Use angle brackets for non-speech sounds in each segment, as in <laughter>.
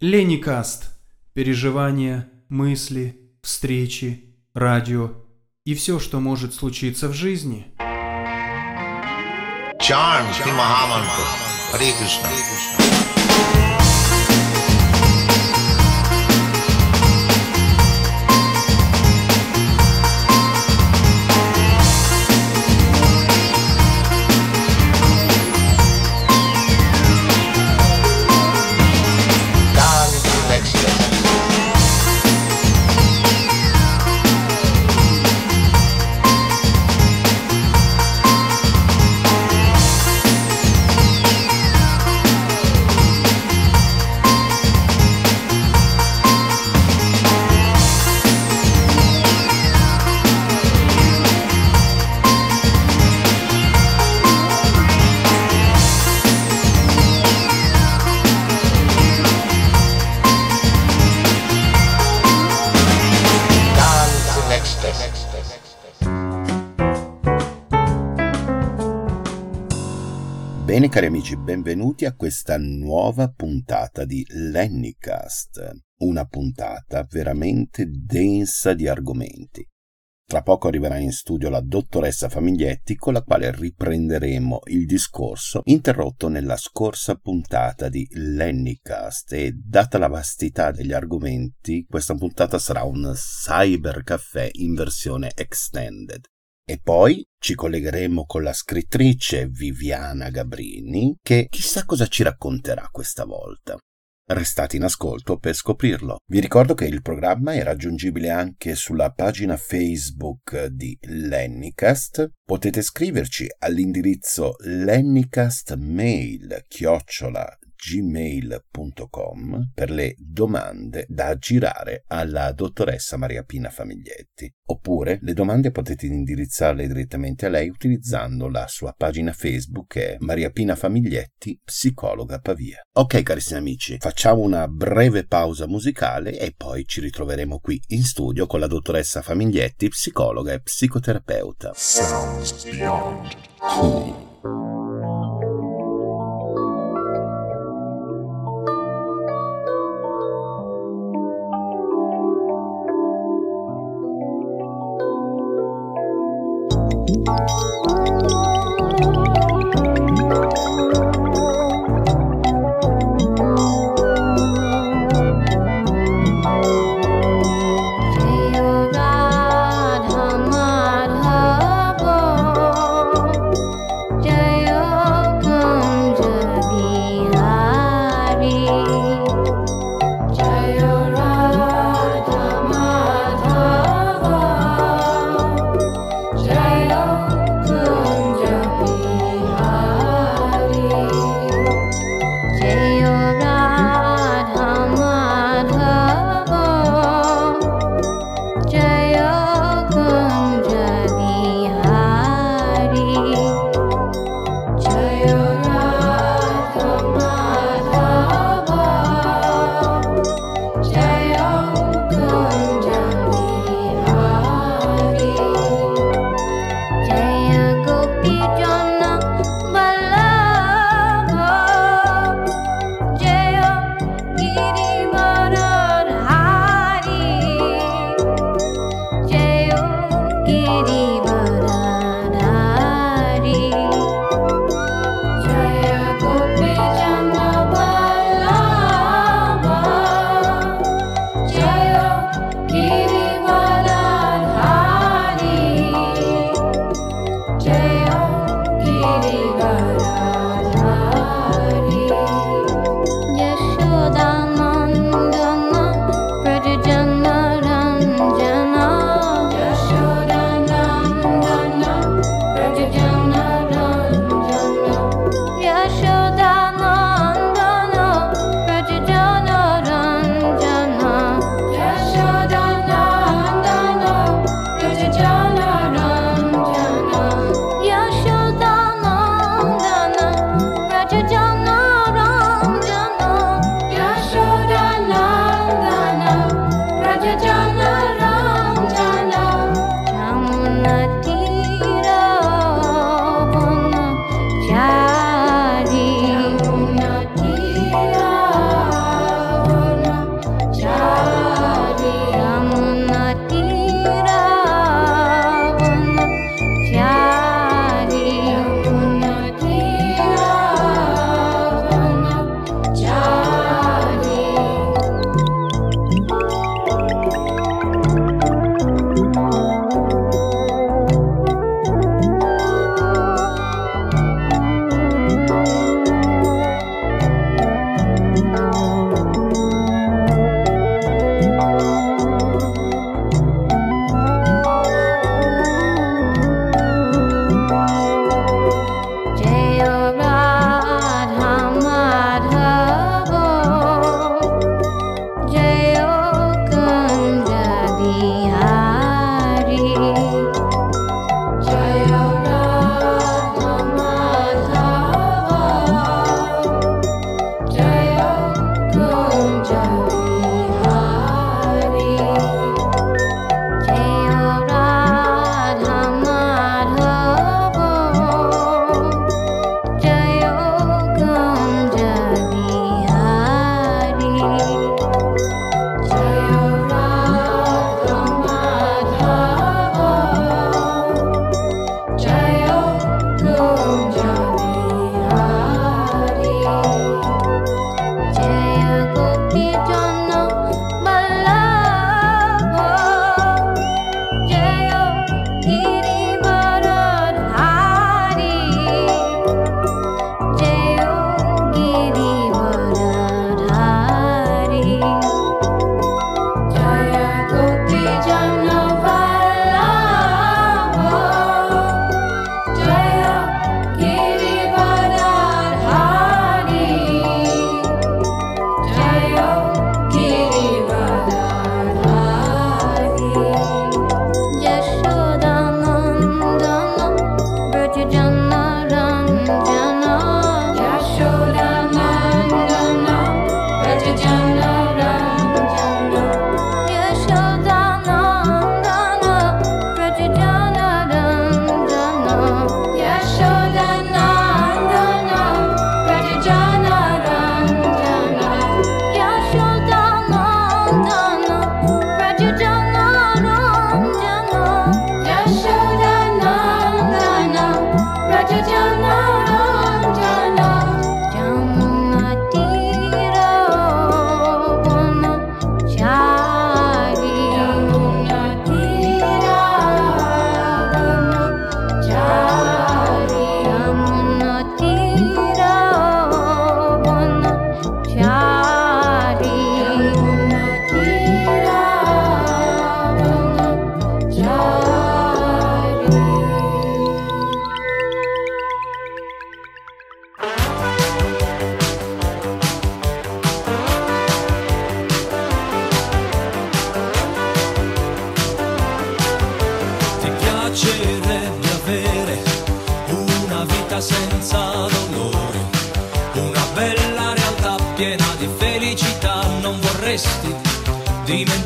Леникаст. Переживания, мысли, встречи, радио и все, что может случиться в жизни. Charms Mahamantra. Hare Krishna. Benvenuti a questa nuova puntata di Lennycast, una puntata veramente densa di argomenti. Tra poco arriverà in studio la dottoressa Famiglietti con la quale riprenderemo il discorso interrotto nella scorsa puntata di Lennycast e data la vastità degli argomenti questa puntata sarà un cyber caffè in versione extended. E poi ci collegheremo con la scrittrice Viviana Gabrini, che chissà cosa ci racconterà questa volta. Restate in ascolto per scoprirlo. Vi ricordo che il programma è raggiungibile anche sulla pagina Facebook di Lennycast. Potete scriverci all'indirizzo lennycastmail chiocciola gmail.com per le domande da girare alla dottoressa Maria Pina Famiglietti. Oppure le domande potete indirizzarle direttamente a lei utilizzando la sua pagina Facebook che è Maria Pina Famiglietti, psicologa Pavia. Ok carissimi amici, facciamo una breve pausa musicale e poi ci ritroveremo qui in studio con la dottoressa Famiglietti, psicologa e psicoterapeuta. Sounds beyond. Hmm. Música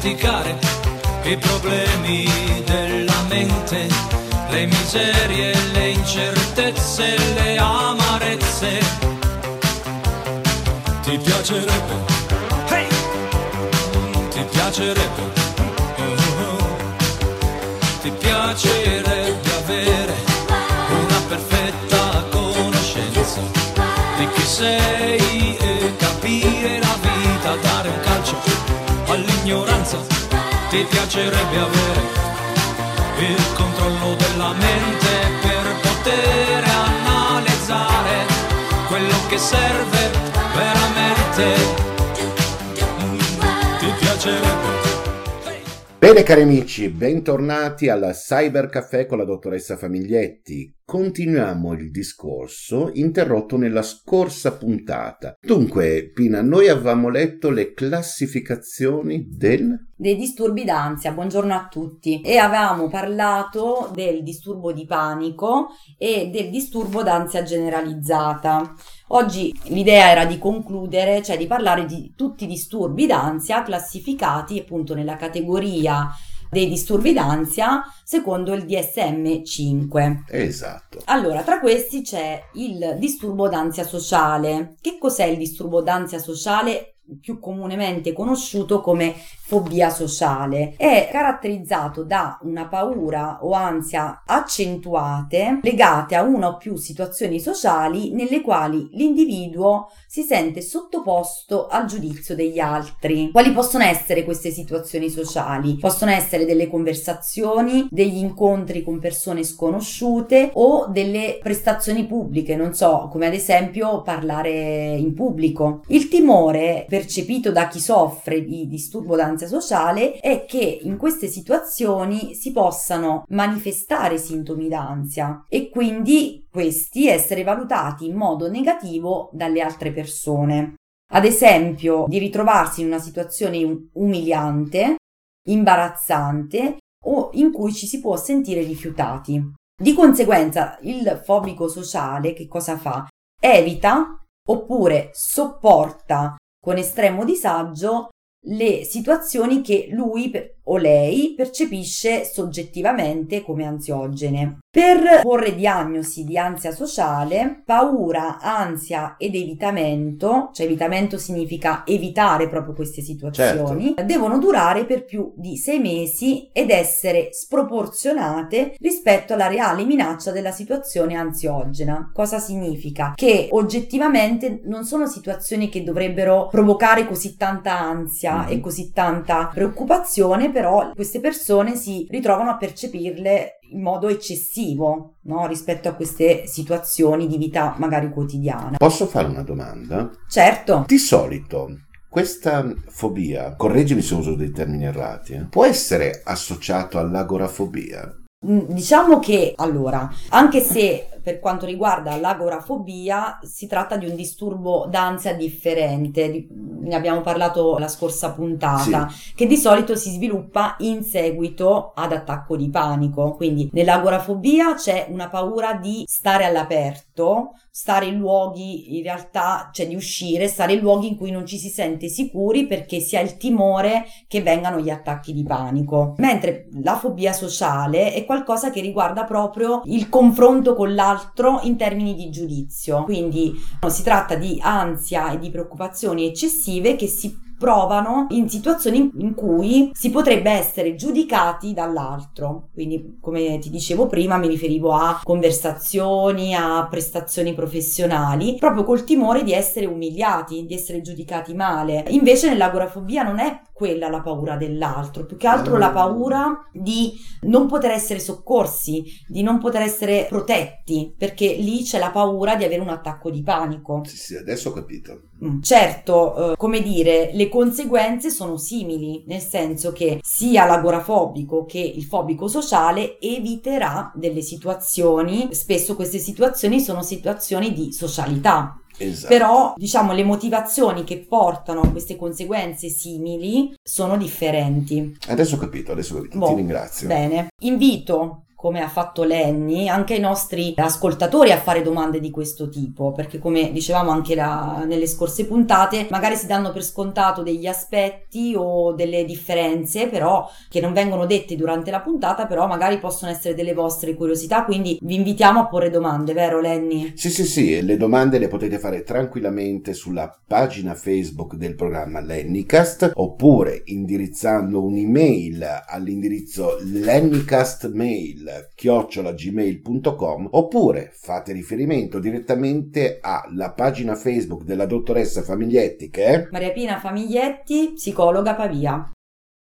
dimenticare i problemi della mente, le miserie, le incertezze, le amarezze. Ti piacerebbe? Hey! Ti piacerebbe? Oh, oh. Ti piacerebbe avere una perfetta conoscenza di chi sei all'ignoranza. Ti piacerebbe avere il controllo della mente per poter analizzare quello che serve veramente. Ti piacerebbe? Bene cari amici, bentornati al Cyber Caffè con la dottoressa Famiglietti. Continuiamo il discorso interrotto nella scorsa puntata. Dunque, Pina, noi avevamo letto le classificazioni del... dei disturbi d'ansia. Buongiorno a tutti. E avevamo parlato del disturbo di panico e del disturbo d'ansia generalizzata. Oggi l'idea era di concludere, cioè di parlare di tutti i disturbi d'ansia classificati appunto nella categoria dei disturbi d'ansia secondo il DSM-5. Esatto. Allora, tra questi c'è il disturbo d'ansia sociale. Che cos'è il disturbo d'ansia sociale? Più comunemente conosciuto come fobia sociale. È caratterizzato da una paura o ansia accentuate legate a una o più situazioni sociali nelle quali l'individuo si sente sottoposto al giudizio degli altri. Quali possono essere queste situazioni sociali? Possono essere delle conversazioni, degli incontri con persone sconosciute o delle prestazioni pubbliche, non so, come ad esempio parlare in pubblico. Il timore percepito da chi soffre di disturbo d'ansia sociale è che in queste situazioni si possano manifestare sintomi d'ansia e quindi questi essere valutati in modo negativo dalle altre persone. Ad esempio, di ritrovarsi in una situazione um- umiliante, imbarazzante o in cui ci si può sentire rifiutati. Di conseguenza, il fobico sociale che cosa fa? Evita oppure sopporta con estremo disagio le situazioni che lui o lei percepisce soggettivamente come ansiogene. Per porre diagnosi di ansia sociale, paura, ansia ed evitamento, cioè evitamento significa evitare proprio queste situazioni, Certo. devono durare per più di sei mesi ed essere sproporzionate rispetto alla reale minaccia della situazione ansiogena. Cosa significa? Che oggettivamente non sono situazioni che dovrebbero provocare così tanta ansia Mhm. e così tanta preoccupazione, però queste persone si ritrovano a percepirle in modo eccessivo no? rispetto a queste situazioni di vita magari quotidiana. Posso fare una domanda? Certo, Di solito questa fobia, correggimi se uso dei termini errati, eh, può essere associato all'agorafobia. Mm, Diciamo che allora, anche se per quanto riguarda l'agorafobia si tratta di un disturbo d'ansia differente, di- ne abbiamo parlato la scorsa puntata, che di solito si sviluppa in seguito ad attacco di panico. Quindi nell'agorafobia c'è una paura di stare all'aperto, stare in luoghi in realtà, cioè di uscire, stare in luoghi in cui non ci si sente sicuri perché si ha il timore che vengano gli attacchi di panico. Mentre la fobia sociale è qualcosa che riguarda proprio il confronto con l'altro in termini di giudizio. Quindi no, si tratta di ansia e di preoccupazioni eccessive che si provano in situazioni in cui si potrebbe essere giudicati dall'altro. Quindi, come ti dicevo prima, mi riferivo a conversazioni, a prestazioni professionali, proprio col timore di essere umiliati, di essere giudicati male. Invece nell'agorafobia non è quella la paura dell'altro, più che altro la paura di non poter essere soccorsi, di non poter essere protetti, perché lì c'è la paura di avere un attacco di panico. Sì, sì, adesso ho capito. Mm. Certo, eh, come dire, le conseguenze sono simili, nel senso che sia l'agorafobico che il fobico sociale eviterà delle situazioni, spesso queste situazioni sono situazioni di socialità, Esatto. però diciamo le motivazioni che portano a queste conseguenze simili sono differenti. Adesso ho capito, adesso ho capito. Boh, Ti ringrazio. Bene, invito come ha fatto Lenny, anche ai nostri ascoltatori a fare domande di questo tipo, perché come dicevamo anche la, nelle scorse puntate, magari si danno per scontato degli aspetti o delle differenze, però che non vengono dette durante la puntata, però magari possono essere delle vostre curiosità, quindi vi invitiamo a porre domande, vero Lenny? Sì, sì, sì, le domande le potete fare tranquillamente sulla pagina Facebook del programma Lennycast oppure indirizzando un'email all'indirizzo lennycastmail chiocciolagmail.com oppure fate riferimento direttamente alla pagina Facebook della dottoressa Famiglietti che è Maria Pina Famiglietti, psicologa Pavia.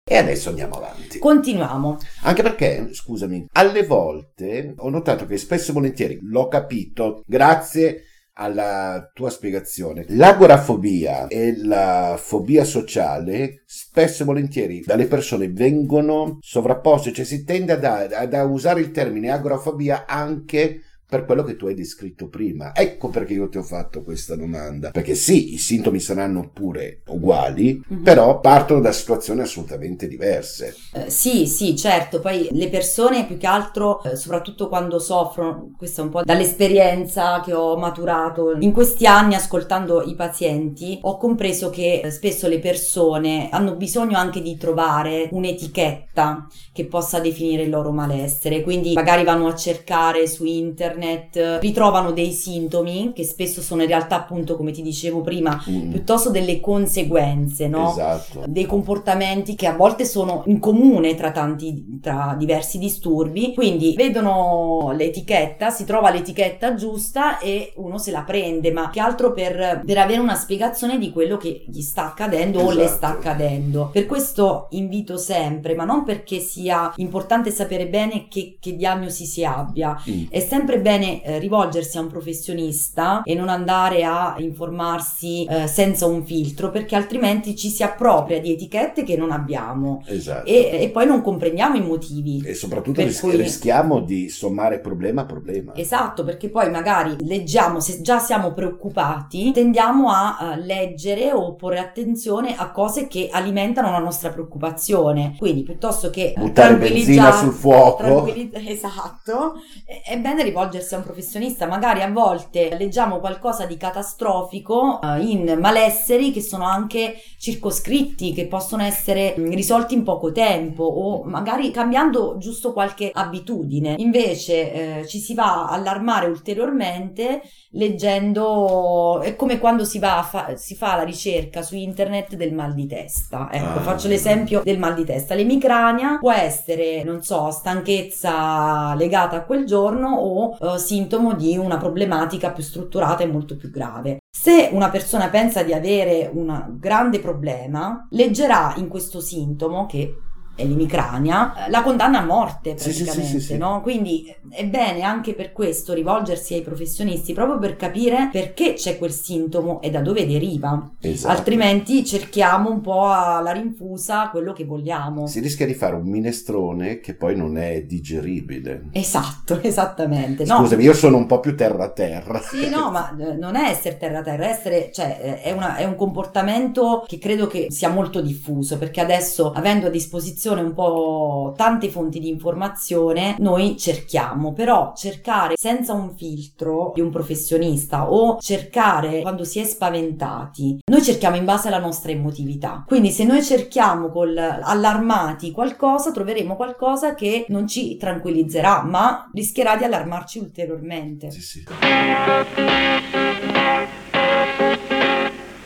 e adesso andiamo avanti. Continuiamo. Anche perché, scusami, alle volte ho notato che spesso e volentieri l'ho capito grazie alla tua spiegazione. L'agorafobia e la fobia sociale spesso e volentieri dalle persone vengono sovrapposte, cioè si tende ad, ad a usare il termine agorafobia anche per quello che tu hai descritto prima. Ecco perché io ti ho fatto questa domanda. Perché sì, i sintomi saranno pure uguali, Mhm. però partono da situazioni assolutamente diverse. Eh, sì, sì, certo, poi le persone più che altro, eh, soprattutto quando soffrono, questa è un po' dall'esperienza che ho maturato in questi anni ascoltando i pazienti, ho compreso che eh, spesso le persone hanno bisogno anche di trovare un'etichetta che possa definire il loro malessere, quindi magari vanno a cercare su internet, eh, ritrovano dei sintomi che spesso sono in realtà appunto, come ti dicevo prima, Mm, piuttosto delle conseguenze, no? Esatto. dei comportamenti che a volte sono in comune tra tanti tra diversi disturbi quindi vedono l'etichetta si trova l'etichetta giusta e uno se la prende ma che altro per, per avere una spiegazione di quello che gli sta accadendo o le Esatto. sta accadendo per questo invito sempre ma non perché sia importante sapere bene che, che diagnosi si abbia Mm. è sempre bene eh, rivolgersi a un professionista e non andare a informarsi eh, senza un filtro perché altrimenti ci si appropria di etichette che non abbiamo Esatto. e, e poi non comprendiamo i motivi. E soprattutto ris- cui- rischiamo di sommare problema a problema. Esatto, perché poi magari leggiamo, se già siamo preoccupati, tendiamo a eh, leggere o porre attenzione a cose che alimentano la nostra preoccupazione. Quindi piuttosto che Buttare benzina sul fuoco. <laughs> Esatto, è- è bene rivolgersi a un professionista. Magari a volte leggiamo qualcosa di catastrofico eh, in malesseri che sono anche circoscritti, che possono essere mh, risolti in poco tempo o magari cambiando giusto qualche abitudine. Invece eh, ci si va a allarmare ulteriormente leggendo, è come quando si va a fa- si fa la ricerca su internet del mal di testa. Ecco, Ah. faccio l'esempio del mal di testa. L'emicrania può essere, non so, stanchezza legata a quel giorno o eh, sintomo di una problematica più strutturata e molto più grave. Se una persona pensa di avere un grande problema, leggerà in questo sintomo che è l'emicrania, eh, la condanna a morte Sì, sì, sì, praticamente, sì, no? Quindi è bene anche per questo rivolgersi ai professionisti proprio per capire perché c'è quel sintomo e da dove deriva. Esatto. Altrimenti cerchiamo un po' alla rinfusa quello che vogliamo. Si rischia di fare un minestrone che poi non è digeribile. Esatto, <laughs> esattamente. No, Scusami, io sono un po' più terra terra. Sì, no, ma eh, non è essere terra terra, essere, cioè, eh, è, una- è un comportamento che credo che sia molto diffuso, perché adesso, avendo a disposizione un po' tante fonti di informazione, noi cerchiamo, però cercare senza un filtro di un professionista o cercare quando si è spaventati, noi cerchiamo in base alla nostra emotività. Quindi se noi cerchiamo col allarmati qualcosa, troveremo qualcosa che non ci tranquillizzerà, ma rischierà di allarmarci ulteriormente. Sì, sì.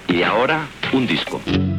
Y ahora un disco.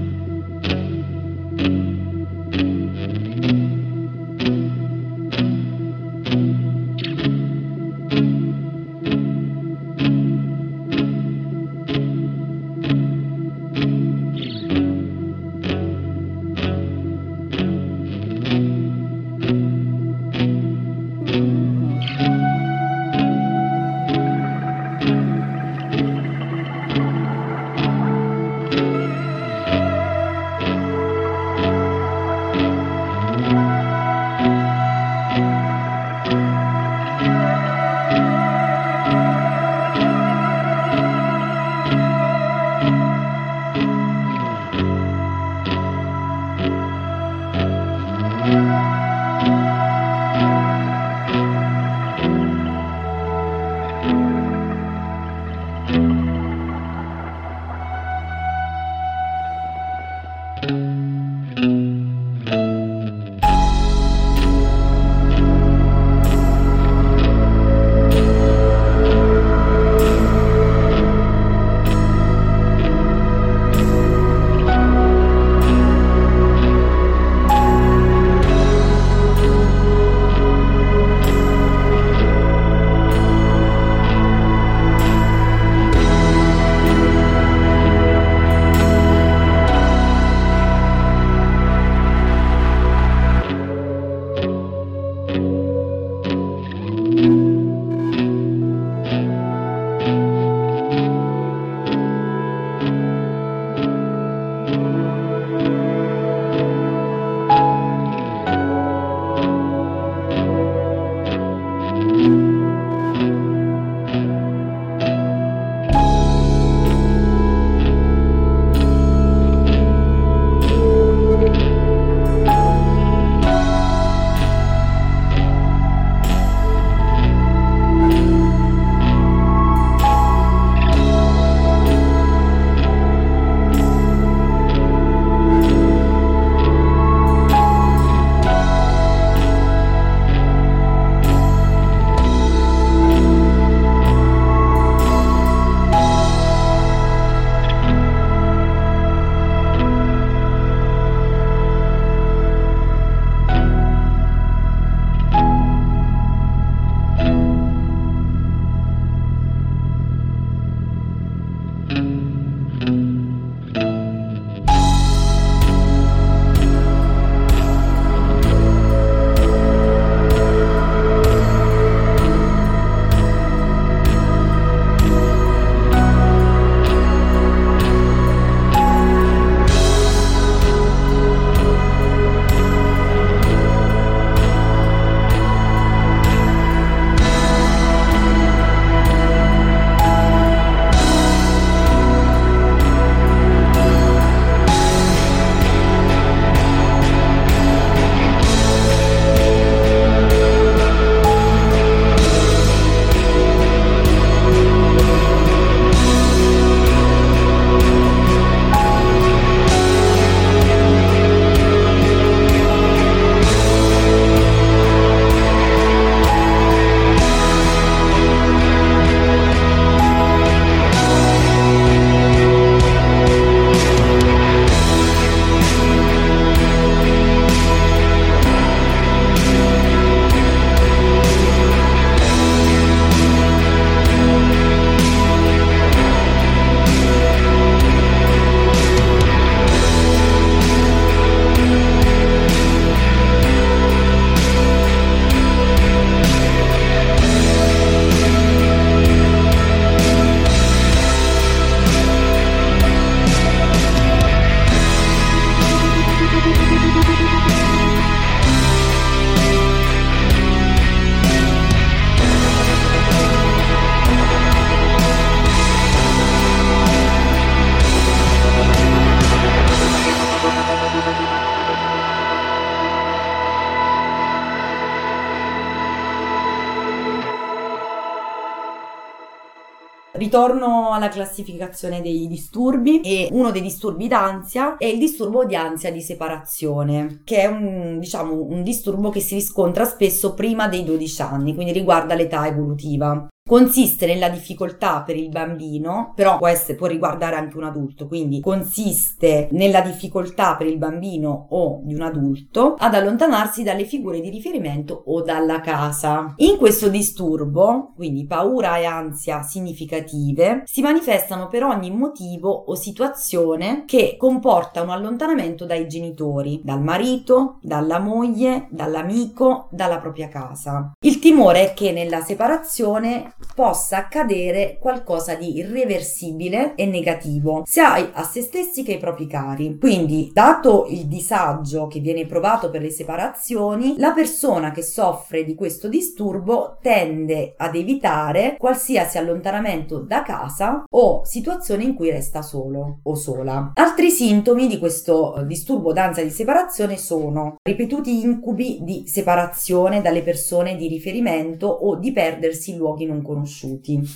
Ritorno alla classificazione dei disturbi e uno dei disturbi d'ansia è il disturbo di ansia di separazione, che è un, diciamo, un disturbo che si riscontra spesso prima dei 12 anni, quindi riguarda l'età evolutiva. Consiste nella difficoltà per il bambino, però può, essere, può riguardare anche un adulto, quindi consiste nella difficoltà per il bambino o di un adulto ad allontanarsi dalle figure di riferimento o dalla casa. In questo disturbo, quindi paura e ansia significative, si manifestano per ogni motivo o situazione che comporta un allontanamento dai genitori, dal marito, dalla moglie, dall'amico, dalla propria casa. Il timore è che nella separazione possa accadere qualcosa di irreversibile e negativo, sia a se stessi che ai propri cari. Quindi, dato il disagio che viene provato per le separazioni, la persona che soffre di questo disturbo tende ad evitare qualsiasi allontanamento da casa o situazione in cui resta solo o sola. Altri sintomi di questo eh, disturbo d'ansia di separazione sono ripetuti incubi di separazione dalle persone di riferimento o di perdersi in luoghi non conosciuti.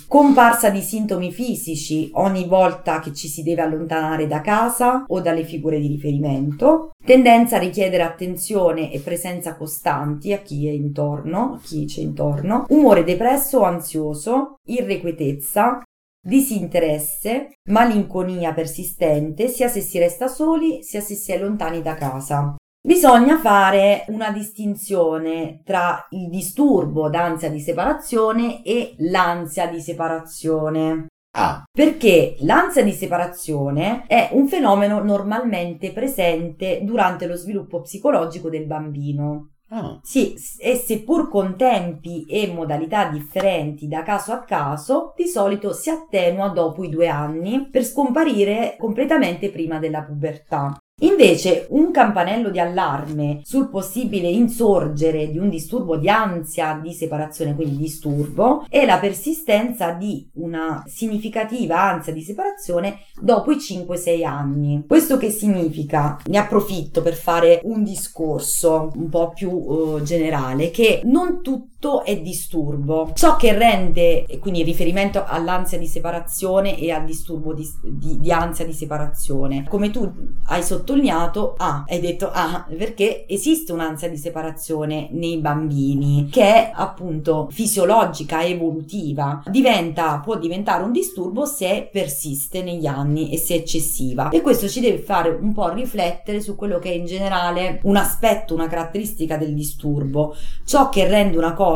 Comparsa di sintomi fisici ogni volta che ci si deve allontanare da casa o dalle figure di riferimento. Tendenza a richiedere attenzione e presenza costanti a chi è intorno, a chi c'è intorno. Umore depresso o ansioso, irrequietezza, disinteresse, malinconia persistente, sia se si resta soli, sia se si è lontani da casa. Bisogna fare una distinzione tra il disturbo d'ansia di separazione e l'ansia di separazione. Ah, Perché l'ansia di separazione è un fenomeno normalmente presente durante lo sviluppo psicologico del bambino. ah, Sì, e seppur con tempi e modalità differenti da caso a caso, di solito si attenua dopo i due anni per scomparire completamente prima della pubertà. Invece, un campanello di allarme sul possibile insorgere di un disturbo di ansia di separazione, quindi disturbo, è la persistenza di una significativa ansia di separazione dopo i 5-6 anni. Questo che significa? Ne approfitto per fare un discorso un po' più eh, generale, che non tutto è disturbo. Ciò che rende, e quindi riferimento all'ansia di separazione e al disturbo di, di- di ansia di separazione, come tu hai sottolineato, ah, hai detto ah, perché esiste un'ansia di separazione nei bambini che è appunto fisiologica, evolutiva, diventa, può diventare un disturbo se persiste negli anni e se è eccessiva. E questo ci deve fare un po' riflettere su quello che è in generale un aspetto, una caratteristica del disturbo. Ciò che rende una cosa,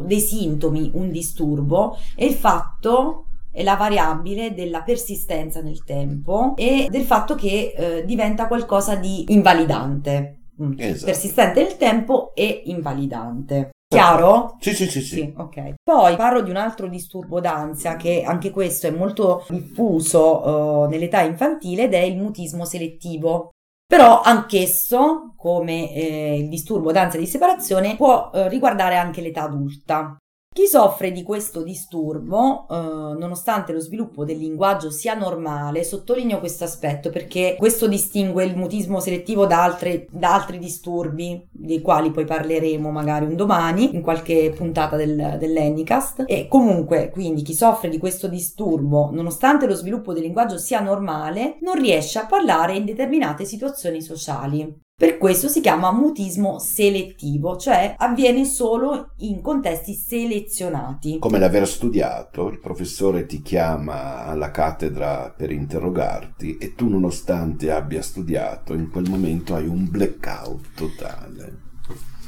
dei sintomi, un disturbo è il fatto è la variabile della persistenza nel tempo e del fatto che eh, diventa qualcosa di invalidante. Mm. Esatto. Persistente nel tempo e invalidante. Chiaro? sì, sì, sì, sì. Sì, ok. Poi parlo di un altro disturbo d'ansia che anche questo è molto diffuso eh, nell'età infantile ed è il mutismo selettivo. Però anch'esso, come eh, il disturbo d'ansia di separazione, può eh, riguardare anche l'età adulta. Chi soffre di questo disturbo, eh, nonostante lo sviluppo del linguaggio sia normale, sottolineo questo aspetto perché questo distingue il mutismo selettivo da, altre- da altri disturbi, dei quali poi parleremo magari un domani, in qualche puntata del, dell'Ennicast. E comunque, quindi, chi soffre di questo disturbo, nonostante lo sviluppo del linguaggio sia normale, non riesce a parlare in determinate situazioni sociali. Per questo si chiama mutismo selettivo, cioè avviene solo in contesti selezionati. Come l'aver studiato, il professore ti chiama alla cattedra per interrogarti e tu nonostante abbia studiato, in quel momento hai un blackout totale.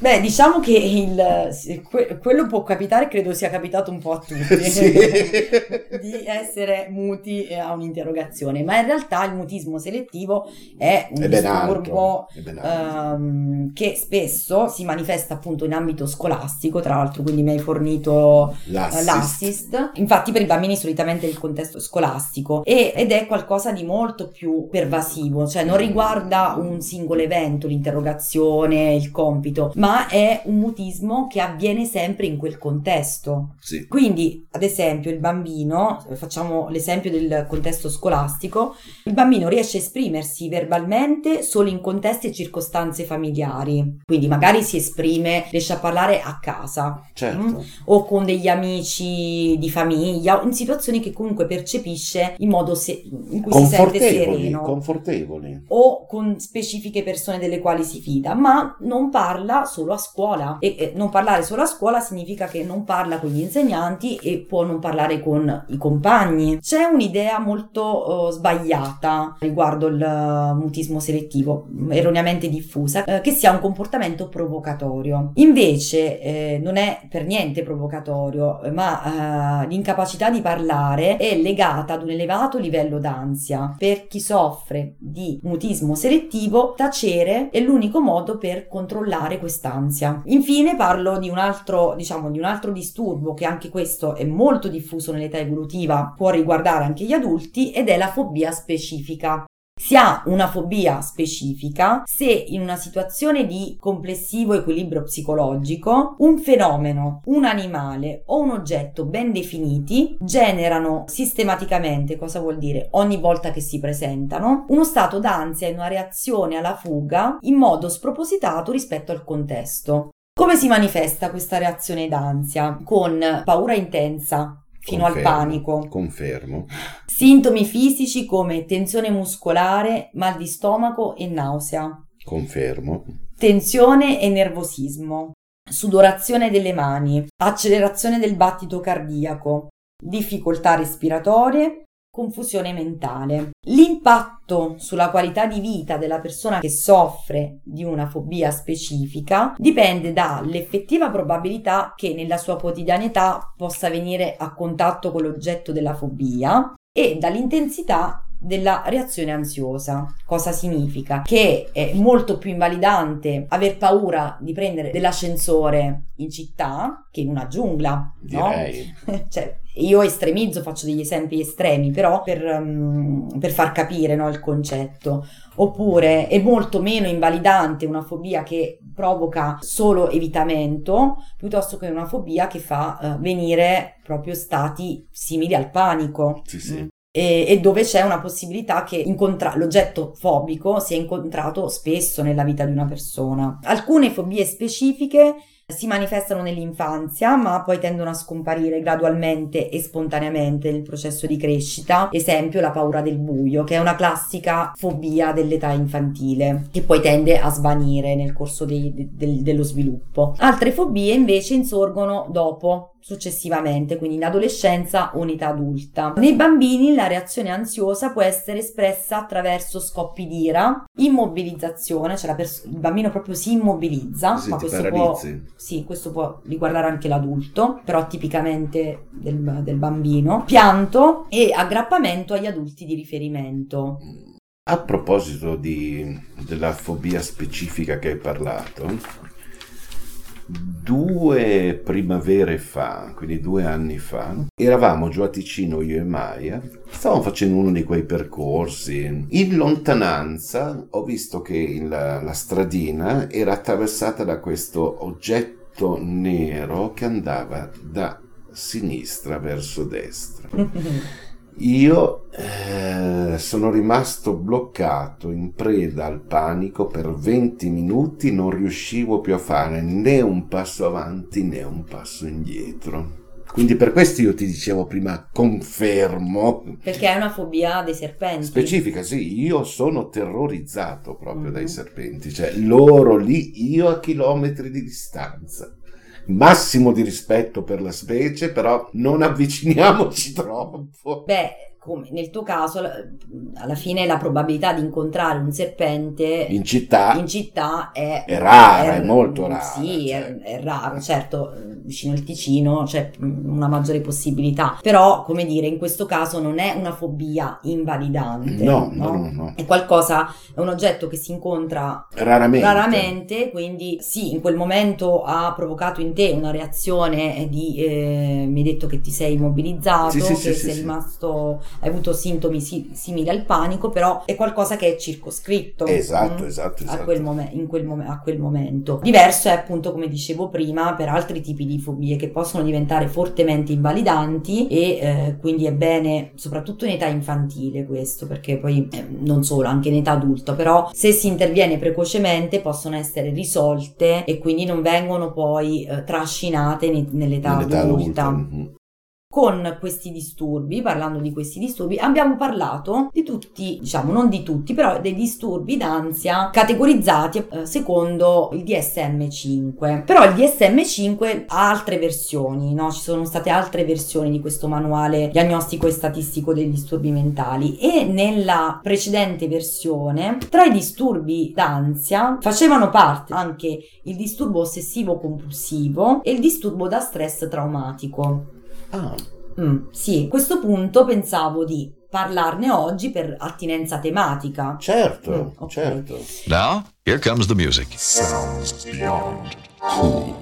Beh, diciamo che il, que- quello può capitare, credo sia capitato un po' a tutti, <laughs> Sì. <laughs> di essere muti a un'interrogazione, ma in realtà il mutismo selettivo è un È disturbo ehm, che spesso si manifesta appunto in ambito scolastico, tra l'altro quindi mi hai fornito eh, L'assist. l'assist. Infatti per i bambini solitamente il contesto scolastico e- ed è qualcosa di molto più pervasivo, cioè non riguarda un singolo evento, l'interrogazione, il compito, ma ma è un mutismo che avviene sempre in quel contesto. Sì. Quindi, ad esempio, il bambino, facciamo l'esempio del contesto scolastico, il bambino riesce a esprimersi verbalmente solo in contesti e circostanze familiari. Quindi magari si esprime, riesce a parlare a casa Certo. mm, o con degli amici di famiglia, in situazioni che comunque percepisce in modo se- in cui si sente sereno confortevoli. o con specifiche persone delle quali si fida, ma non parla solo a scuola. E eh, non parlare solo a scuola significa che non parla con gli insegnanti e può non parlare con i compagni. C'è un'idea molto eh, sbagliata riguardo il mutismo selettivo, erroneamente diffusa, eh, che sia un comportamento provocatorio. Invece eh, non è per niente provocatorio, ma eh, l'incapacità di parlare è legata ad un elevato livello d'ansia. Per chi soffre di mutismo selettivo, tacere è l'unico modo per controllare quest'ansia. Infine parlo di un altro, diciamo, di un altro disturbo che anche questo è molto diffuso nell'età evolutiva, può riguardare anche gli adulti ed è la fobia specifica. Si ha una fobia specifica se in una situazione di complessivo equilibrio psicologico un fenomeno, un animale o un oggetto ben definiti generano sistematicamente, cosa vuol dire, ogni volta che si presentano, uno stato d'ansia e una reazione alla fuga in modo spropositato rispetto al contesto. Come si manifesta questa reazione d'ansia? Con paura intensa, fino Confermo, al panico. Confermo. Sintomi fisici come tensione muscolare, mal di stomaco e nausea. Confermo. Tensione e nervosismo. Sudorazione delle mani. Accelerazione del battito cardiaco. Difficoltà respiratorie. Confusione mentale. L'impatto sulla qualità di vita della persona che soffre di una fobia specifica dipende dall'effettiva probabilità che nella sua quotidianità possa venire a contatto con l'oggetto della fobia e dall'intensità della reazione ansiosa. Cosa significa? Che è molto più invalidante aver paura di prendere dell'ascensore in città che in una giungla, no? Direi. <laughs> cioè, io estremizzo, faccio degli esempi estremi, però per, um, per far capire no, il concetto. Oppure è molto meno invalidante una fobia che provoca solo evitamento piuttosto che una fobia che fa uh, venire proprio stati simili al panico. Sì, sì. Mm. E, e dove c'è una possibilità che incontra- l'oggetto fobico sia incontrato spesso nella vita di una persona. Alcune fobie specifiche si manifestano nell'infanzia, ma poi tendono a scomparire gradualmente e spontaneamente nel processo di crescita. Esempio, la paura del buio, che è una classica fobia dell'età infantile, che poi tende a svanire nel corso dei- de- del- dello sviluppo. Altre fobie invece insorgono dopo, successivamente, quindi in adolescenza o in età adulta. Nei bambini la reazione ansiosa può essere espressa attraverso scoppi d'ira, immobilizzazione, cioè la pers- il bambino proprio si immobilizza, Sì, ma questo può, sì, questo può riguardare anche l'adulto, però tipicamente del, del bambino, pianto e aggrappamento agli adulti di riferimento. A proposito di- della fobia specifica che hai parlato, due primavere fa, quindi due anni fa, eravamo giù a Ticino io e Maya, stavamo facendo uno di quei percorsi. In lontananza ho visto che la, la stradina era attraversata da questo oggetto nero che andava da sinistra verso destra. <laughs> Io eh, sono rimasto bloccato in preda al panico per 20 minuti, non riuscivo più a fare né un passo avanti né un passo indietro. Quindi per questo io ti dicevo prima, confermo. Perché è una fobia dei serpenti. Specifica, sì, io sono terrorizzato proprio Mhm. dai serpenti, cioè loro lì, io a chilometri di distanza. Massimo di rispetto per la specie, però non avviciniamoci <laughs> troppo. Beh, come nel tuo caso, la- alla fine la probabilità di incontrare un serpente In città in città è, È rara, è molto rara, Sì, cioè. è, è raro, certo, vicino al Ticino c'è mm, una maggiore possibilità, però, come dire, in questo caso non è una fobia invalidante. No, no, no, no. È qualcosa, è un oggetto che si incontra Raramente. raramente, quindi sì, in quel momento ha provocato in te una reazione di, eh, mi hai detto che ti sei immobilizzato, Sì, sì, che sì, sei rimasto hai avuto sintomi si- simili al panico, però è qualcosa che è circoscritto. Esatto, mm, esatto, A esatto. quel, mom- in quel mom- a quel momento. Diverso è appunto, come dicevo prima, per altri tipi di fobie che possono diventare fortemente invalidanti e eh, quindi è bene, soprattutto in età infantile questo, perché poi eh, non solo, anche in età adulta, però se si interviene precocemente possono essere risolte e quindi non vengono poi eh, trascinate ne- nell'età, Nell'età adulta. adulta. mhm. Con questi disturbi, parlando di questi disturbi, abbiamo parlato di tutti, diciamo non di tutti, però dei disturbi d'ansia categorizzati eh, secondo il DSM-5. Però il DSM-5 ha altre versioni, no? Ci sono state altre versioni di questo manuale diagnostico e statistico dei disturbi mentali e nella precedente versione tra i disturbi d'ansia facevano parte anche il disturbo ossessivo compulsivo e il disturbo da stress traumatico. Ah, Mm, sì, a questo punto pensavo di parlarne oggi per attinenza tematica. certo, Mm, ok. certo. Now, here comes the music. Sounds beyond. Pourquoi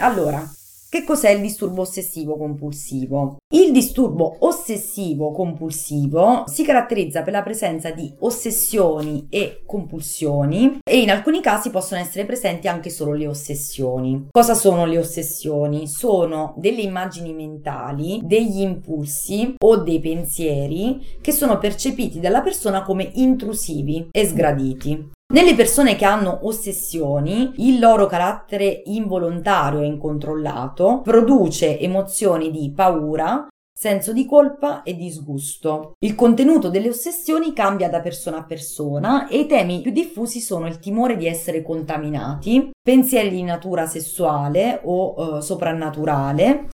Allora, che cos'è il disturbo ossessivo compulsivo? Il disturbo ossessivo compulsivo si caratterizza per la presenza di ossessioni e compulsioni e in alcuni casi possono essere presenti anche solo le ossessioni. Cosa sono le ossessioni? Sono delle immagini mentali, degli impulsi o dei pensieri che sono percepiti dalla persona come intrusivi e sgraditi. Nelle persone che hanno ossessioni, il loro carattere involontario e incontrollato produce emozioni di paura, senso di colpa e disgusto. Il contenuto delle ossessioni cambia da persona a persona e i temi più diffusi sono il timore di essere contaminati, pensieri di natura sessuale o eh, soprannaturale,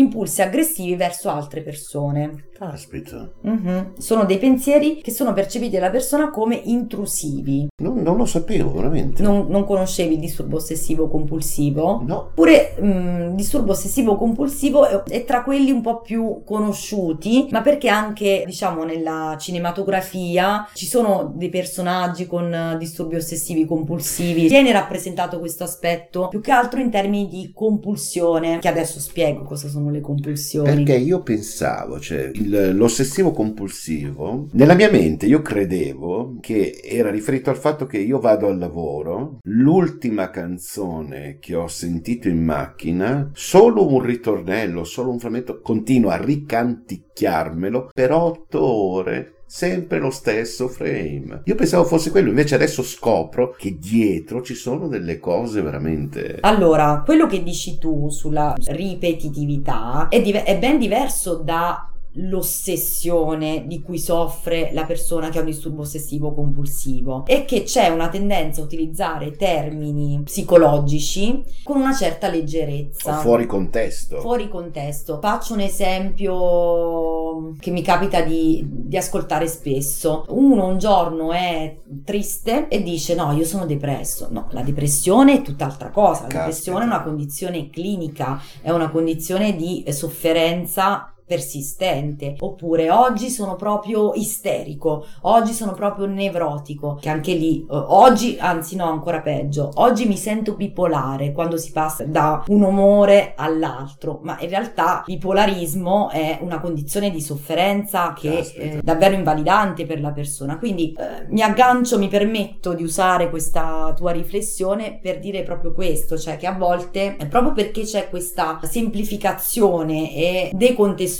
impulsi aggressivi verso altre persone. Caspita, Mhm. Sono dei pensieri che sono percepiti dalla persona come intrusivi. non, non lo sapevo veramente. Non, non conoscevi il disturbo ossessivo compulsivo? No. Oppure mm, il disturbo ossessivo compulsivo è, è tra quelli un po' più conosciuti, ma perché anche, diciamo, nella cinematografia ci sono dei personaggi con eh, disturbi ossessivi compulsivi. Viene rappresentato questo aspetto più che altro in termini di compulsione, che adesso spiego cosa sono le compulsioni. Perché io pensavo, cioè, il- l'ossessivo compulsivo, nella mia mente io credevo che era riferito al fatto che io vado al lavoro, l'ultima canzone che ho sentito in macchina, solo un ritornello, solo un frammento, continuo a ricanticchiarmelo per otto ore. Sempre lo stesso frame. Io pensavo fosse quello, invece adesso scopro che dietro ci sono delle cose veramente. Allora, quello che dici tu sulla ripetitività è, dive- è ben diverso da l'ossessione di cui soffre la persona che ha un disturbo ossessivo compulsivo e che c'è una tendenza a utilizzare termini psicologici con una certa leggerezza O fuori contesto. fuori contesto. Faccio un esempio che mi capita di, di ascoltare spesso. Uno un giorno è triste e dice no, io sono depresso. No, la depressione è tutt'altra cosa. La depressione è una condizione clinica, è una condizione di sofferenza persistente oppure oggi sono proprio isterico oggi sono proprio nevrotico che anche lì eh, oggi anzi no ancora peggio oggi mi sento bipolare quando si passa da un umore all'altro ma in realtà bipolarismo è una condizione di sofferenza che è davvero invalidante per la persona. Quindi eh, mi aggancio mi permetto di usare questa tua riflessione per dire proprio questo cioè che a volte è proprio perché c'è questa semplificazione e decontestualizzazione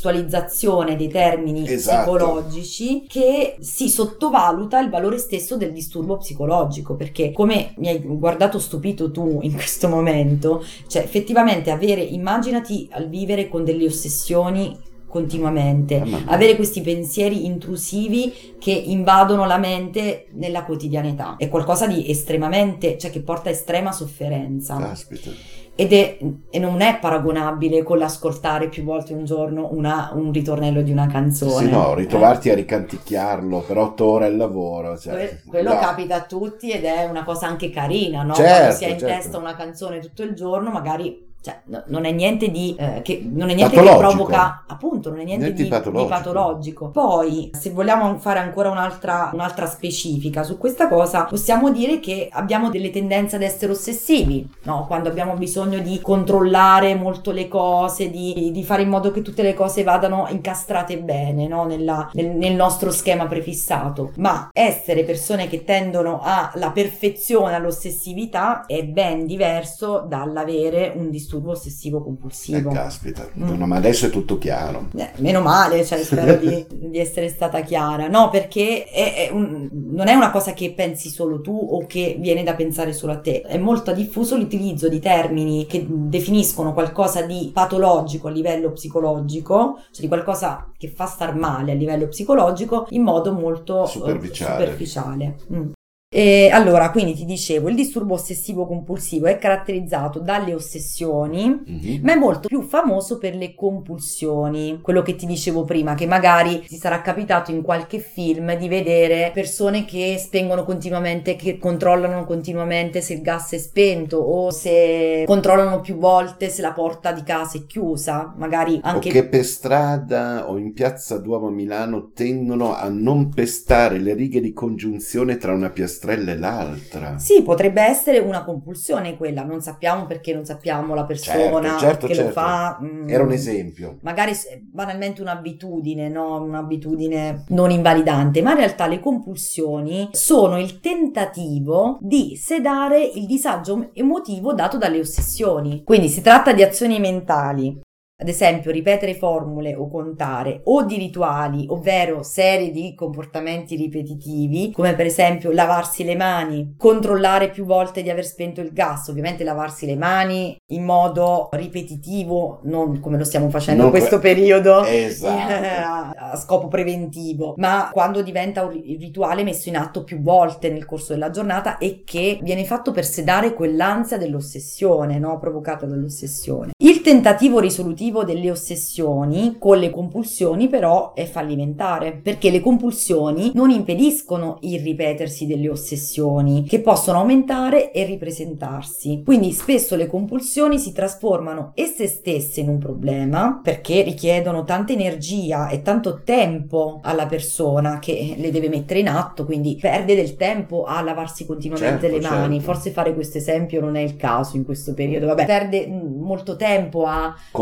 dei termini Esatto. psicologici che si sottovaluta il valore stesso del disturbo psicologico perché come mi hai guardato stupito tu in questo momento cioè effettivamente avere immaginati al vivere con delle ossessioni continuamente avere questi pensieri intrusivi che invadono la mente nella quotidianità è qualcosa di estremamente cioè che porta a estrema sofferenza Caspita. Ed è, e non è paragonabile con l'ascoltare più volte un giorno una- un ritornello di una canzone. Sì, no, Eh, ritrovarti a ricanticchiarlo per otto ore al lavoro. Cioè, que- quello no. capita a tutti ed è una cosa anche carina, no? Certo, Quando si ha in certo. testa una canzone tutto il giorno, magari cioè, no- non è niente di eh, che non è niente che provoca appunto non è niente, Niente di, di patologico. di patologico poi se vogliamo fare ancora un'altra, un'altra specifica su questa cosa possiamo dire che abbiamo delle tendenze ad essere ossessivi no? quando abbiamo bisogno di controllare molto le cose di, di fare in modo che tutte le cose vadano incastrate bene no? Nella- nel, nel nostro schema prefissato ma essere persone che tendono alla perfezione all'ossessività è ben diverso dall'avere un disturbo ossessivo Eh, compulsivo caspita, Mm. no, ma adesso è tutto chiaro. eh, meno male, cioè, spero di, di essere stata chiara. No, perché è- è un- non è una cosa che pensi solo tu o che viene da pensare solo a te. È molto diffuso l'utilizzo di termini che definiscono qualcosa di patologico a livello psicologico, cioè di qualcosa che fa star male a livello psicologico, in modo molto eh, Superficiale. superficiale. Mm. E allora, quindi ti dicevo, il disturbo ossessivo compulsivo è caratterizzato dalle ossessioni, Mhm. ma è molto più famoso per le compulsioni. Quello che ti dicevo prima, che magari ti sarà capitato in qualche film di vedere persone che spengono continuamente, che controllano continuamente se il gas è spento o se controllano più volte se la porta di casa è chiusa, magari anche O che per strada o in piazza Duomo a Milano tendono a non pestare le righe di congiunzione tra una, pias- pipistrelle l'altra. Sì, potrebbe essere una compulsione quella, non sappiamo perché non sappiamo la persona Certo, certo, che lo certo. fa. mm, Era un esempio. Magari banalmente un'abitudine, no? Un'abitudine non invalidante, ma in realtà le compulsioni sono il tentativo di sedare il disagio emotivo dato dalle ossessioni. Quindi si tratta di azioni mentali. Ad esempio, ripetere formule o contare, o di rituali, ovvero serie di comportamenti ripetitivi, come per esempio lavarsi le mani, controllare più volte di aver spento il gas, ovviamente lavarsi le mani in modo ripetitivo, non come lo stiamo facendo Non in questo que- periodo, <laughs> Esatto. <laughs> a, scopo preventivo, ma quando diventa un ri- rituale messo in atto più volte nel corso della giornata e che viene fatto per sedare quell'ansia dell'ossessione, no? provocata dall'ossessione. Il tentativo risolutivo delle ossessioni con le compulsioni però è fallimentare, perché le compulsioni non impediscono il ripetersi delle ossessioni, che possono aumentare e ripresentarsi. Quindi spesso le compulsioni si trasformano esse stesse in un problema, perché richiedono tanta energia e tanto tempo alla persona che le deve mettere in atto, quindi perde del tempo a lavarsi continuamente Certo, le mani. certo. Forse fare questo esempio non è il caso in questo periodo, vabbè, perde mm, molto tempo a eh,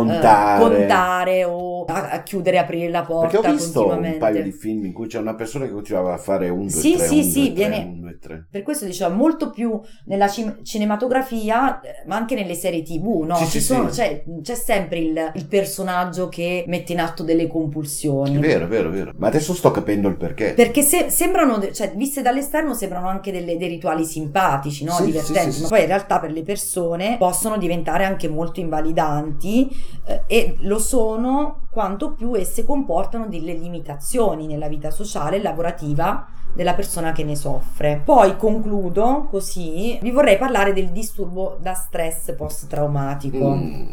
Contare. contare o a, a chiudere e aprire la porta Perché ho visto un paio di film in cui c'è una persona che continuava a fare un, due, Sì, tre, sì, un, sì, due, tre, viene- un, due, tre. Per questo diciamo molto più nella cin- cinematografia, ma anche nelle serie TV, no? Sì, Ci sì, sono- sì. C'è, c'è sempre il, il personaggio che mette in atto delle compulsioni. È vero, è vero, è vero. Ma adesso sto capendo il perché. Perché se- sembrano, cioè, viste dall'esterno, sembrano anche delle- dei rituali simpatici, no? Divertenti, ma poi in realtà per le persone possono diventare anche molto invalidanti eh, e lo sono quanto più esse comportano delle limitazioni nella vita sociale e lavorativa della persona che ne soffre. Poi concludo così, vi vorrei parlare del disturbo da stress post-traumatico Mm.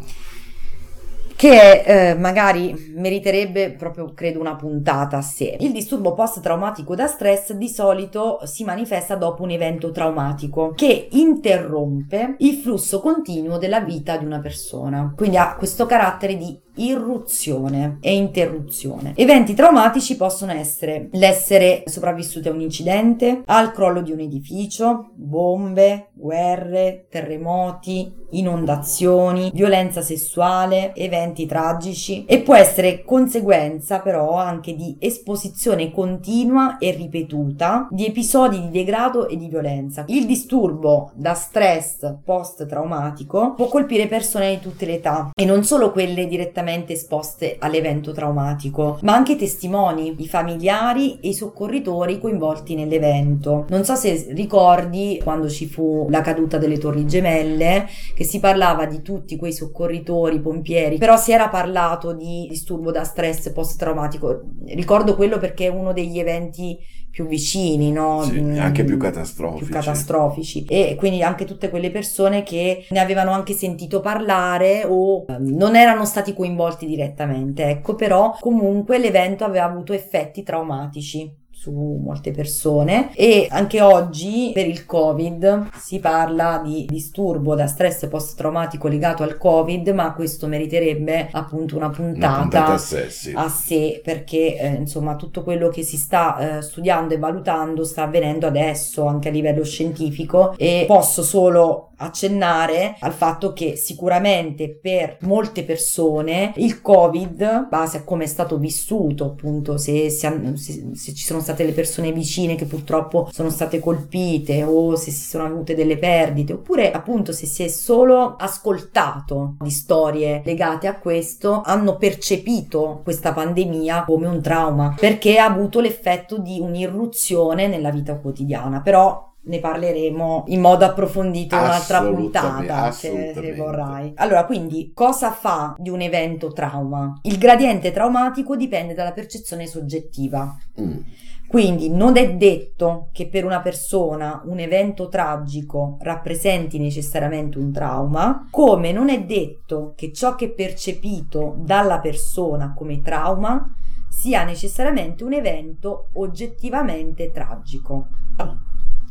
Che eh, magari meriterebbe proprio, credo, una puntata a sé. Il disturbo post-traumatico da stress di solito si manifesta dopo un evento traumatico che interrompe il flusso continuo della vita di una persona. Quindi ha questo carattere di irruzione e interruzione. Eventi traumatici possono essere l'essere sopravvissuti a un incidente, al crollo di un edificio, bombe, guerre, terremoti, inondazioni, violenza sessuale, eventi tragici e può essere conseguenza però anche di esposizione continua e ripetuta di episodi di degrado e di violenza. Il disturbo da stress post-traumatico può colpire persone di tutte le età e non solo quelle direttamente esposte all'evento traumatico, ma anche i testimoni, i familiari e i soccorritori coinvolti nell'evento. Non so se ricordi quando ci fu la caduta delle torri gemelle che si parlava di tutti quei soccorritori, pompieri, però si era parlato di disturbo da stress post-traumatico. Ricordo quello perché è uno degli eventi più vicini, no? Sì, Mm, anche più catastrofici. più catastrofici. E quindi anche tutte quelle persone che ne avevano anche sentito parlare o eh, non erano stati coinvolti direttamente, ecco, però comunque l'evento aveva avuto effetti traumatici su molte persone e anche oggi per il covid si parla di disturbo da stress post-traumatico legato al covid ma questo meriterebbe appunto una Una puntata, puntata a sé, sì. a sé perché eh, insomma tutto quello che si sta eh, studiando e valutando sta avvenendo adesso anche a livello scientifico e posso solo accennare al fatto che sicuramente per molte persone il covid base a come è stato vissuto appunto se, se- se ci sono state le persone vicine che purtroppo sono state colpite o se si sono avute delle perdite oppure appunto se si è solo ascoltato di storie legate a questo hanno percepito questa pandemia come un trauma perché ha avuto l'effetto di un'irruzione nella vita quotidiana. Però ne parleremo in modo approfondito in un'altra puntata se, se vorrai. Allora, quindi cosa fa di un evento trauma? Il gradiente traumatico dipende dalla percezione soggettiva. Mm. Quindi non è detto che per una persona un evento tragico rappresenti necessariamente un trauma, come non è detto che ciò che è percepito dalla persona come trauma sia necessariamente un evento oggettivamente tragico.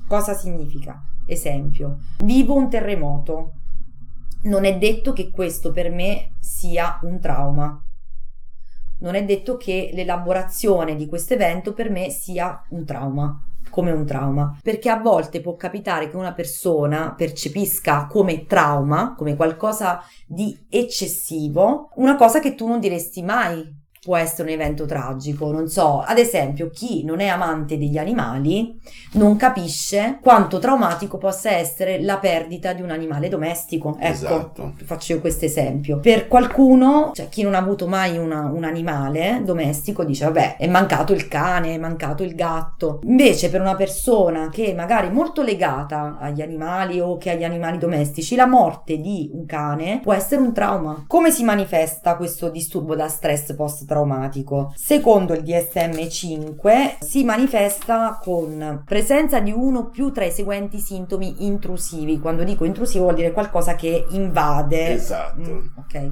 Cosa significa? Esempio, vivo un terremoto. Non è detto che questo per me sia un trauma. Non è detto che l'elaborazione di questo evento per me sia un trauma. come un trauma, perché a volte può capitare che una persona percepisca come trauma, come qualcosa di eccessivo, una cosa che tu non diresti mai può essere un evento tragico. Non so, ad esempio, chi non è amante degli animali non capisce quanto traumatico possa essere la perdita di un animale domestico. Ecco, Esatto. faccio io questo esempio. Per qualcuno, cioè chi non ha avuto mai una- un animale domestico, dice vabbè, è mancato il cane, è mancato il gatto. Invece per una persona che magari è molto legata agli animali o che agli animali domestici, la morte di un cane può essere un trauma. Come si manifesta questo disturbo da stress post-traumatico? Secondo il DSM-5 si manifesta con presenza di uno o più tra i seguenti sintomi intrusivi. Quando dico intrusivo vuol dire qualcosa che invade. Esatto. Mm, ok.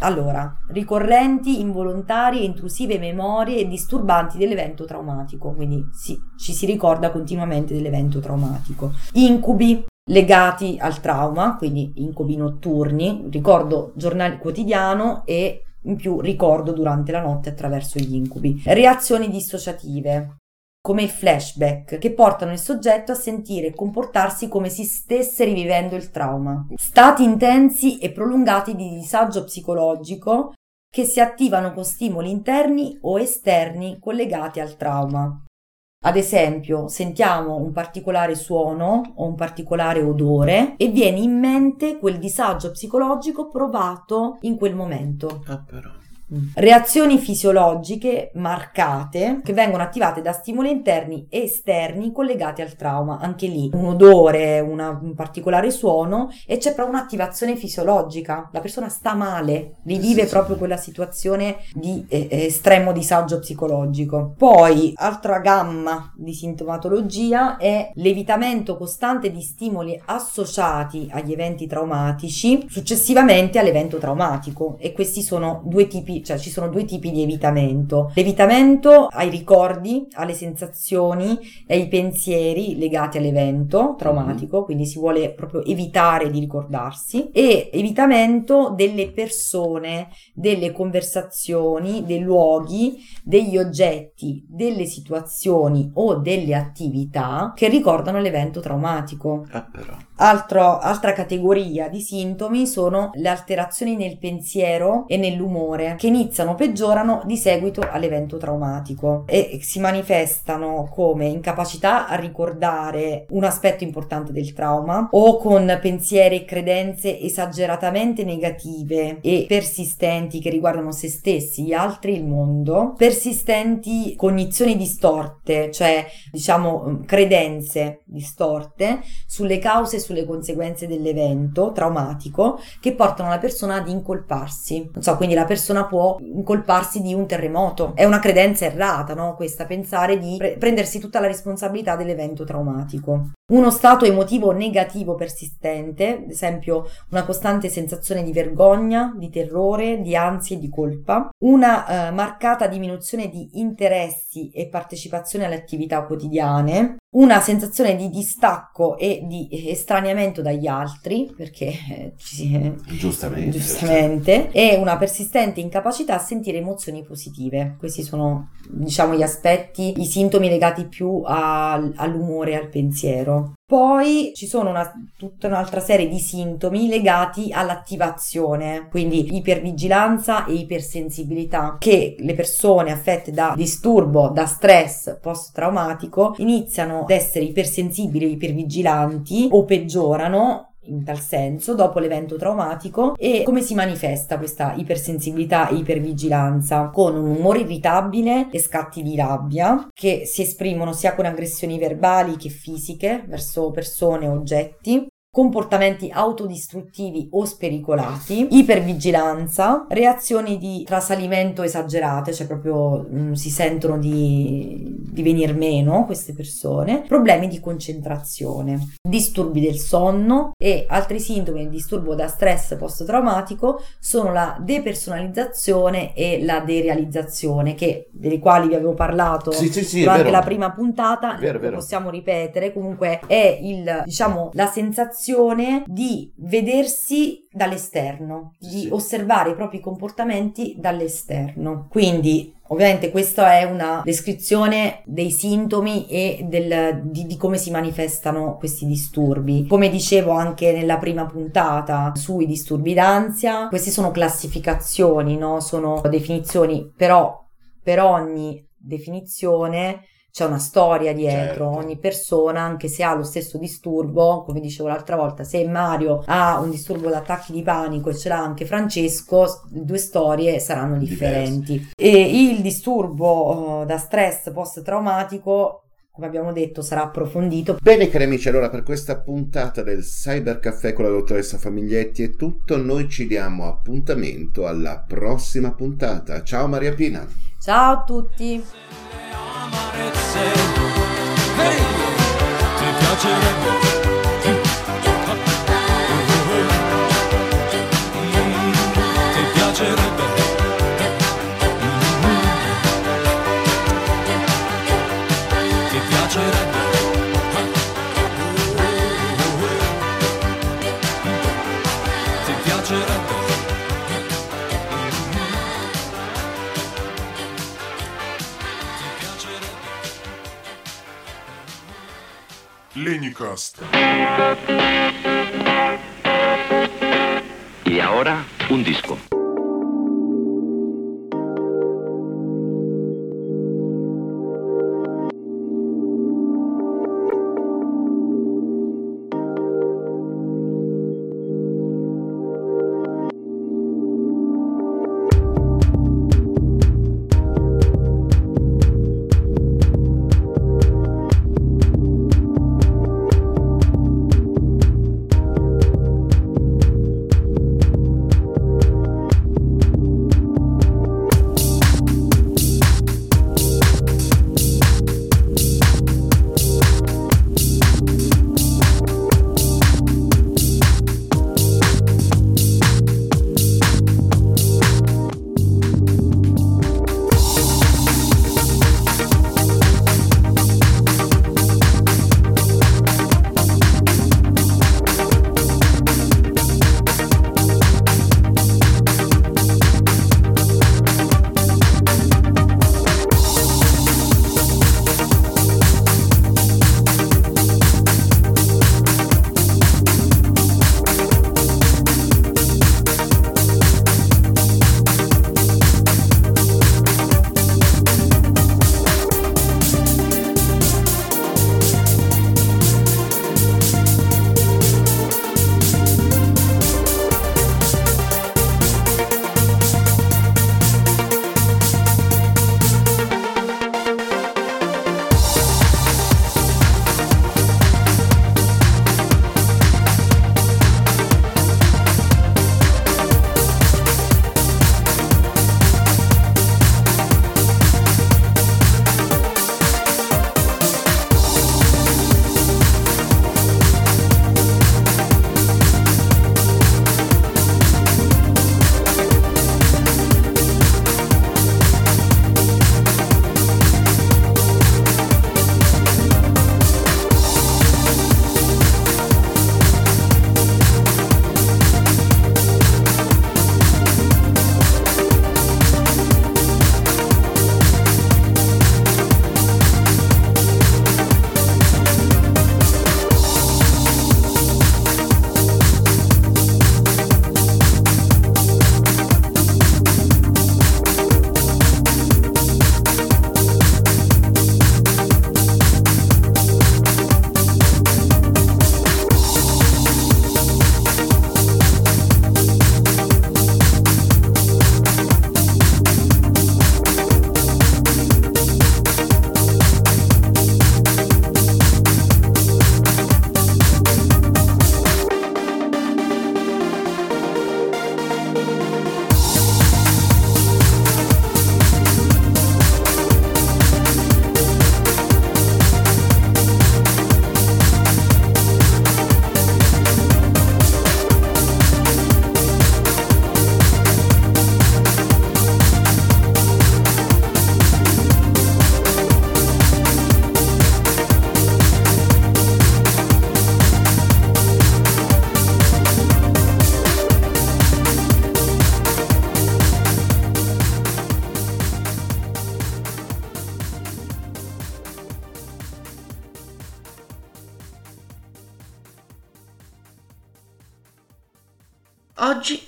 Allora, ricorrenti, involontarie, intrusive memorie e disturbanti dell'evento traumatico, quindi sì, ci si ricorda continuamente dell'evento traumatico. Incubi legati al trauma, quindi incubi notturni, ricordo giornale quotidiano e in più ricordo durante la notte attraverso gli incubi. Reazioni dissociative, come i flashback, che portano il soggetto a sentire e comportarsi come se stesse rivivendo il trauma. Stati intensi e prolungati di disagio psicologico che si attivano con stimoli interni o esterni collegati al trauma. Ad esempio, sentiamo un particolare suono o un particolare odore e viene in mente quel disagio psicologico provato in quel momento. Ah, però. Reazioni fisiologiche marcate che vengono attivate da stimoli interni e esterni collegati al trauma. Anche lì un odore, una- un particolare suono e c'è proprio un'attivazione fisiologica. La persona sta male, rivive Sì, sì. proprio quella situazione di eh, estremo disagio psicologico. Poi, altra gamma di sintomatologia è l'evitamento costante di stimoli associati agli eventi traumatici successivamente all'evento traumatico e questi sono due tipi, cioè ci sono due tipi di evitamento. L'evitamento ai ricordi, alle sensazioni e ai pensieri legati all'evento traumatico, quindi si vuole proprio evitare di ricordarsi e evitamento delle persone, delle conversazioni, dei luoghi, degli oggetti, delle situazioni o delle attività che ricordano l'evento traumatico. Ah. Altro- altra categoria di sintomi sono le alterazioni nel pensiero e nell'umore che iniziano o peggiorano di seguito all'evento traumatico e si manifestano come incapacità a ricordare un aspetto importante del trauma o con pensieri e credenze esageratamente negative e persistenti che riguardano se stessi, gli altri, il mondo, persistenti cognizioni distorte, cioè diciamo credenze distorte sulle cause e sulle conseguenze dell'evento traumatico che portano la persona ad incolparsi. Non so, quindi la persona può incolparsi di un terremoto. È una credenza errata, no? Questa, pensare di pre- prendersi tutta la responsabilità dell'evento traumatico. Uno stato emotivo negativo persistente, ad esempio una costante sensazione di vergogna, di terrore, di ansia e di colpa, una eh, marcata diminuzione di interessi e partecipazione alle attività quotidiane, una sensazione di distacco e di estraniamento dagli altri, perché eh, ci si, Giustamente. giustamente, e una persistente incapacità a sentire emozioni positive. Questi sono, diciamo, gli aspetti, i sintomi legati più al- all'umore e al pensiero. Poi ci sono una- tutta un'altra serie di sintomi legati all'attivazione, quindi ipervigilanza e ipersensibilità, che le persone affette da disturbo, da stress post-traumatico iniziano ad essere ipersensibili o ipervigilanti o peggiorano in tal senso dopo l'evento traumatico e come si manifesta questa ipersensibilità e ipervigilanza? Con un umore irritabile e scatti di rabbia che si esprimono sia con aggressioni verbali che fisiche verso persone o oggetti comportamenti autodistruttivi o spericolati, ipervigilanza, reazioni di trasalimento esagerate, cioè proprio mm, si sentono di, di venir meno queste persone, problemi di concentrazione, disturbi del sonno e altri sintomi del disturbo da stress post-traumatico sono la depersonalizzazione e la derealizzazione, che, delle quali vi avevo parlato Sì, sì, sì, durante la prima puntata, Vero, vero. possiamo ripetere, comunque è il, diciamo, la sensazione sensazione di vedersi dall'esterno, di Sì. osservare i propri comportamenti dall'esterno. Quindi, ovviamente, questa è una descrizione dei sintomi e del- di, di come si manifestano questi disturbi. Come dicevo anche nella prima puntata sui disturbi d'ansia, queste sono classificazioni, no? Sono definizioni, però per ogni definizione c'è una storia dietro, Certo. ogni persona, anche se ha lo stesso disturbo, come dicevo l'altra volta, se Mario ha un disturbo d'attacchi di panico e ce l'ha anche Francesco, le due storie saranno differenti. E il disturbo eh, da stress post-traumatico, come abbiamo detto, sarà approfondito. Bene cari amici, allora per questa puntata del Cyber Caffè con la dottoressa Famiglietti è tutto, noi ci diamo appuntamento alla prossima puntata. Ciao Maria Pina! Ciao a tutti! Amarezze. Ehi, ti un disco.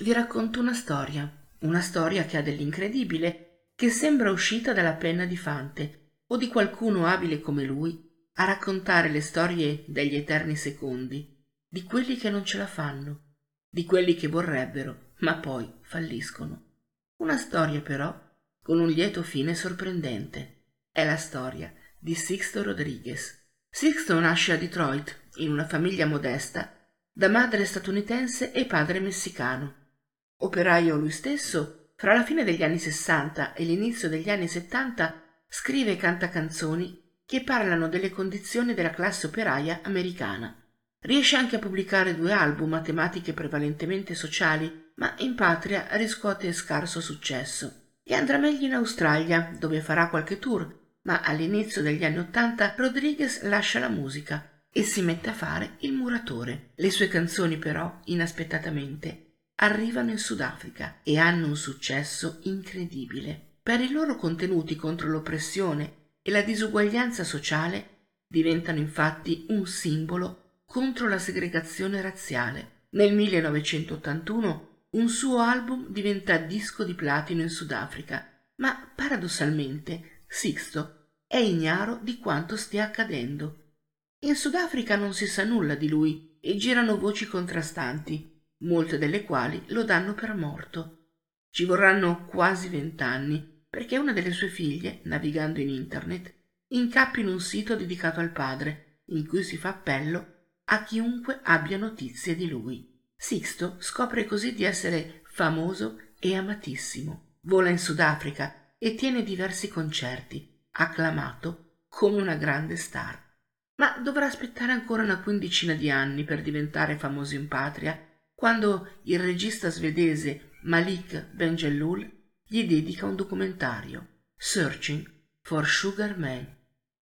Vi racconto una storia, una storia che ha dell'incredibile, che sembra uscita dalla penna di Fante o di qualcuno abile come lui a raccontare le storie degli eterni secondi, di quelli che non ce la fanno, di quelli che vorrebbero, ma poi falliscono. Una storia però con un lieto fine sorprendente. È la storia di Sixto Rodriguez. Sixto nasce a Detroit in una famiglia modesta da madre statunitense e padre messicano. Operaio lui stesso, fra la fine degli anni 60 e l'inizio degli anni 70 scrive e canta canzoni che parlano delle condizioni della classe operaia americana. Riesce anche a pubblicare due album a tematiche prevalentemente sociali, ma in patria riscuote scarso successo. E andrà meglio in Australia, dove farà qualche tour, ma all'inizio degli anni Ottanta Rodriguez lascia la musica e si mette a fare il muratore. Le sue canzoni però, inaspettatamente, arrivano in Sudafrica e hanno un successo incredibile. Per i loro contenuti contro l'oppressione e la disuguaglianza sociale diventano infatti un simbolo contro la segregazione razziale. Nel 1981 un suo album diventa disco di platino in Sudafrica, ma paradossalmente Sixto è ignaro di quanto stia accadendo. In Sudafrica non si sa nulla di lui e girano voci contrastanti, molte delle quali lo danno per morto. Ci vorranno quasi vent'anni perché una delle sue figlie, navigando in internet, incappi in un sito dedicato al padre, in cui si fa appello a chiunque abbia notizie di lui. Sixto scopre così di essere famoso e amatissimo. Vola in Sudafrica e tiene diversi concerti, acclamato come una grande star. Ma dovrà aspettare ancora una quindicina di anni per diventare famoso in patria, quando il regista svedese Malik Benjelloul gli dedica un documentario, Searching for Sugar Man.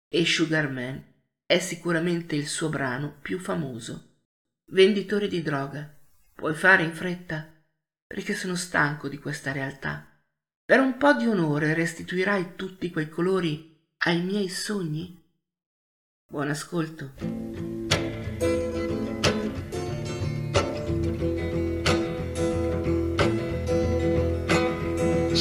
E Sugar Man è sicuramente il suo brano più famoso. Venditore di droga, puoi fare in fretta? Perché sono stanco di questa realtà. Per un po' di onore restituirai tutti quei colori ai miei sogni? Buon ascolto.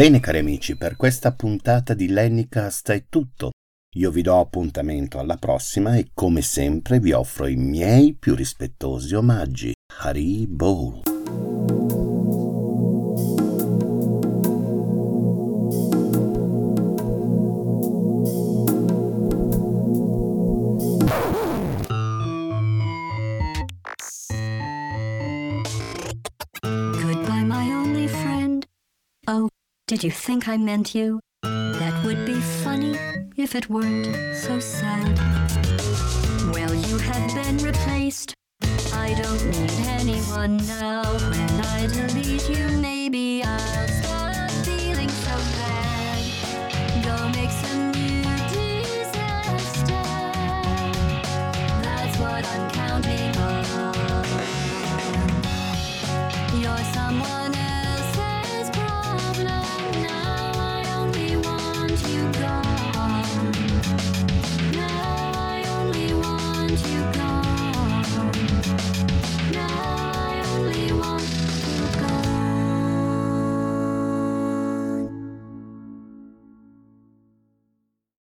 Bene cari amici, per questa puntata di Lennycast è tutto. Io vi do appuntamento alla prossima e come sempre vi offro i miei più rispettosi omaggi. Hari Bol. Did you think I meant you? That would be funny if it weren't so sad. Well, you have been replaced. I don't need anyone now. When I delete you, maybe I'll stop feeling so bad. Go make some new disaster. That's what I'm counting on. You're someone.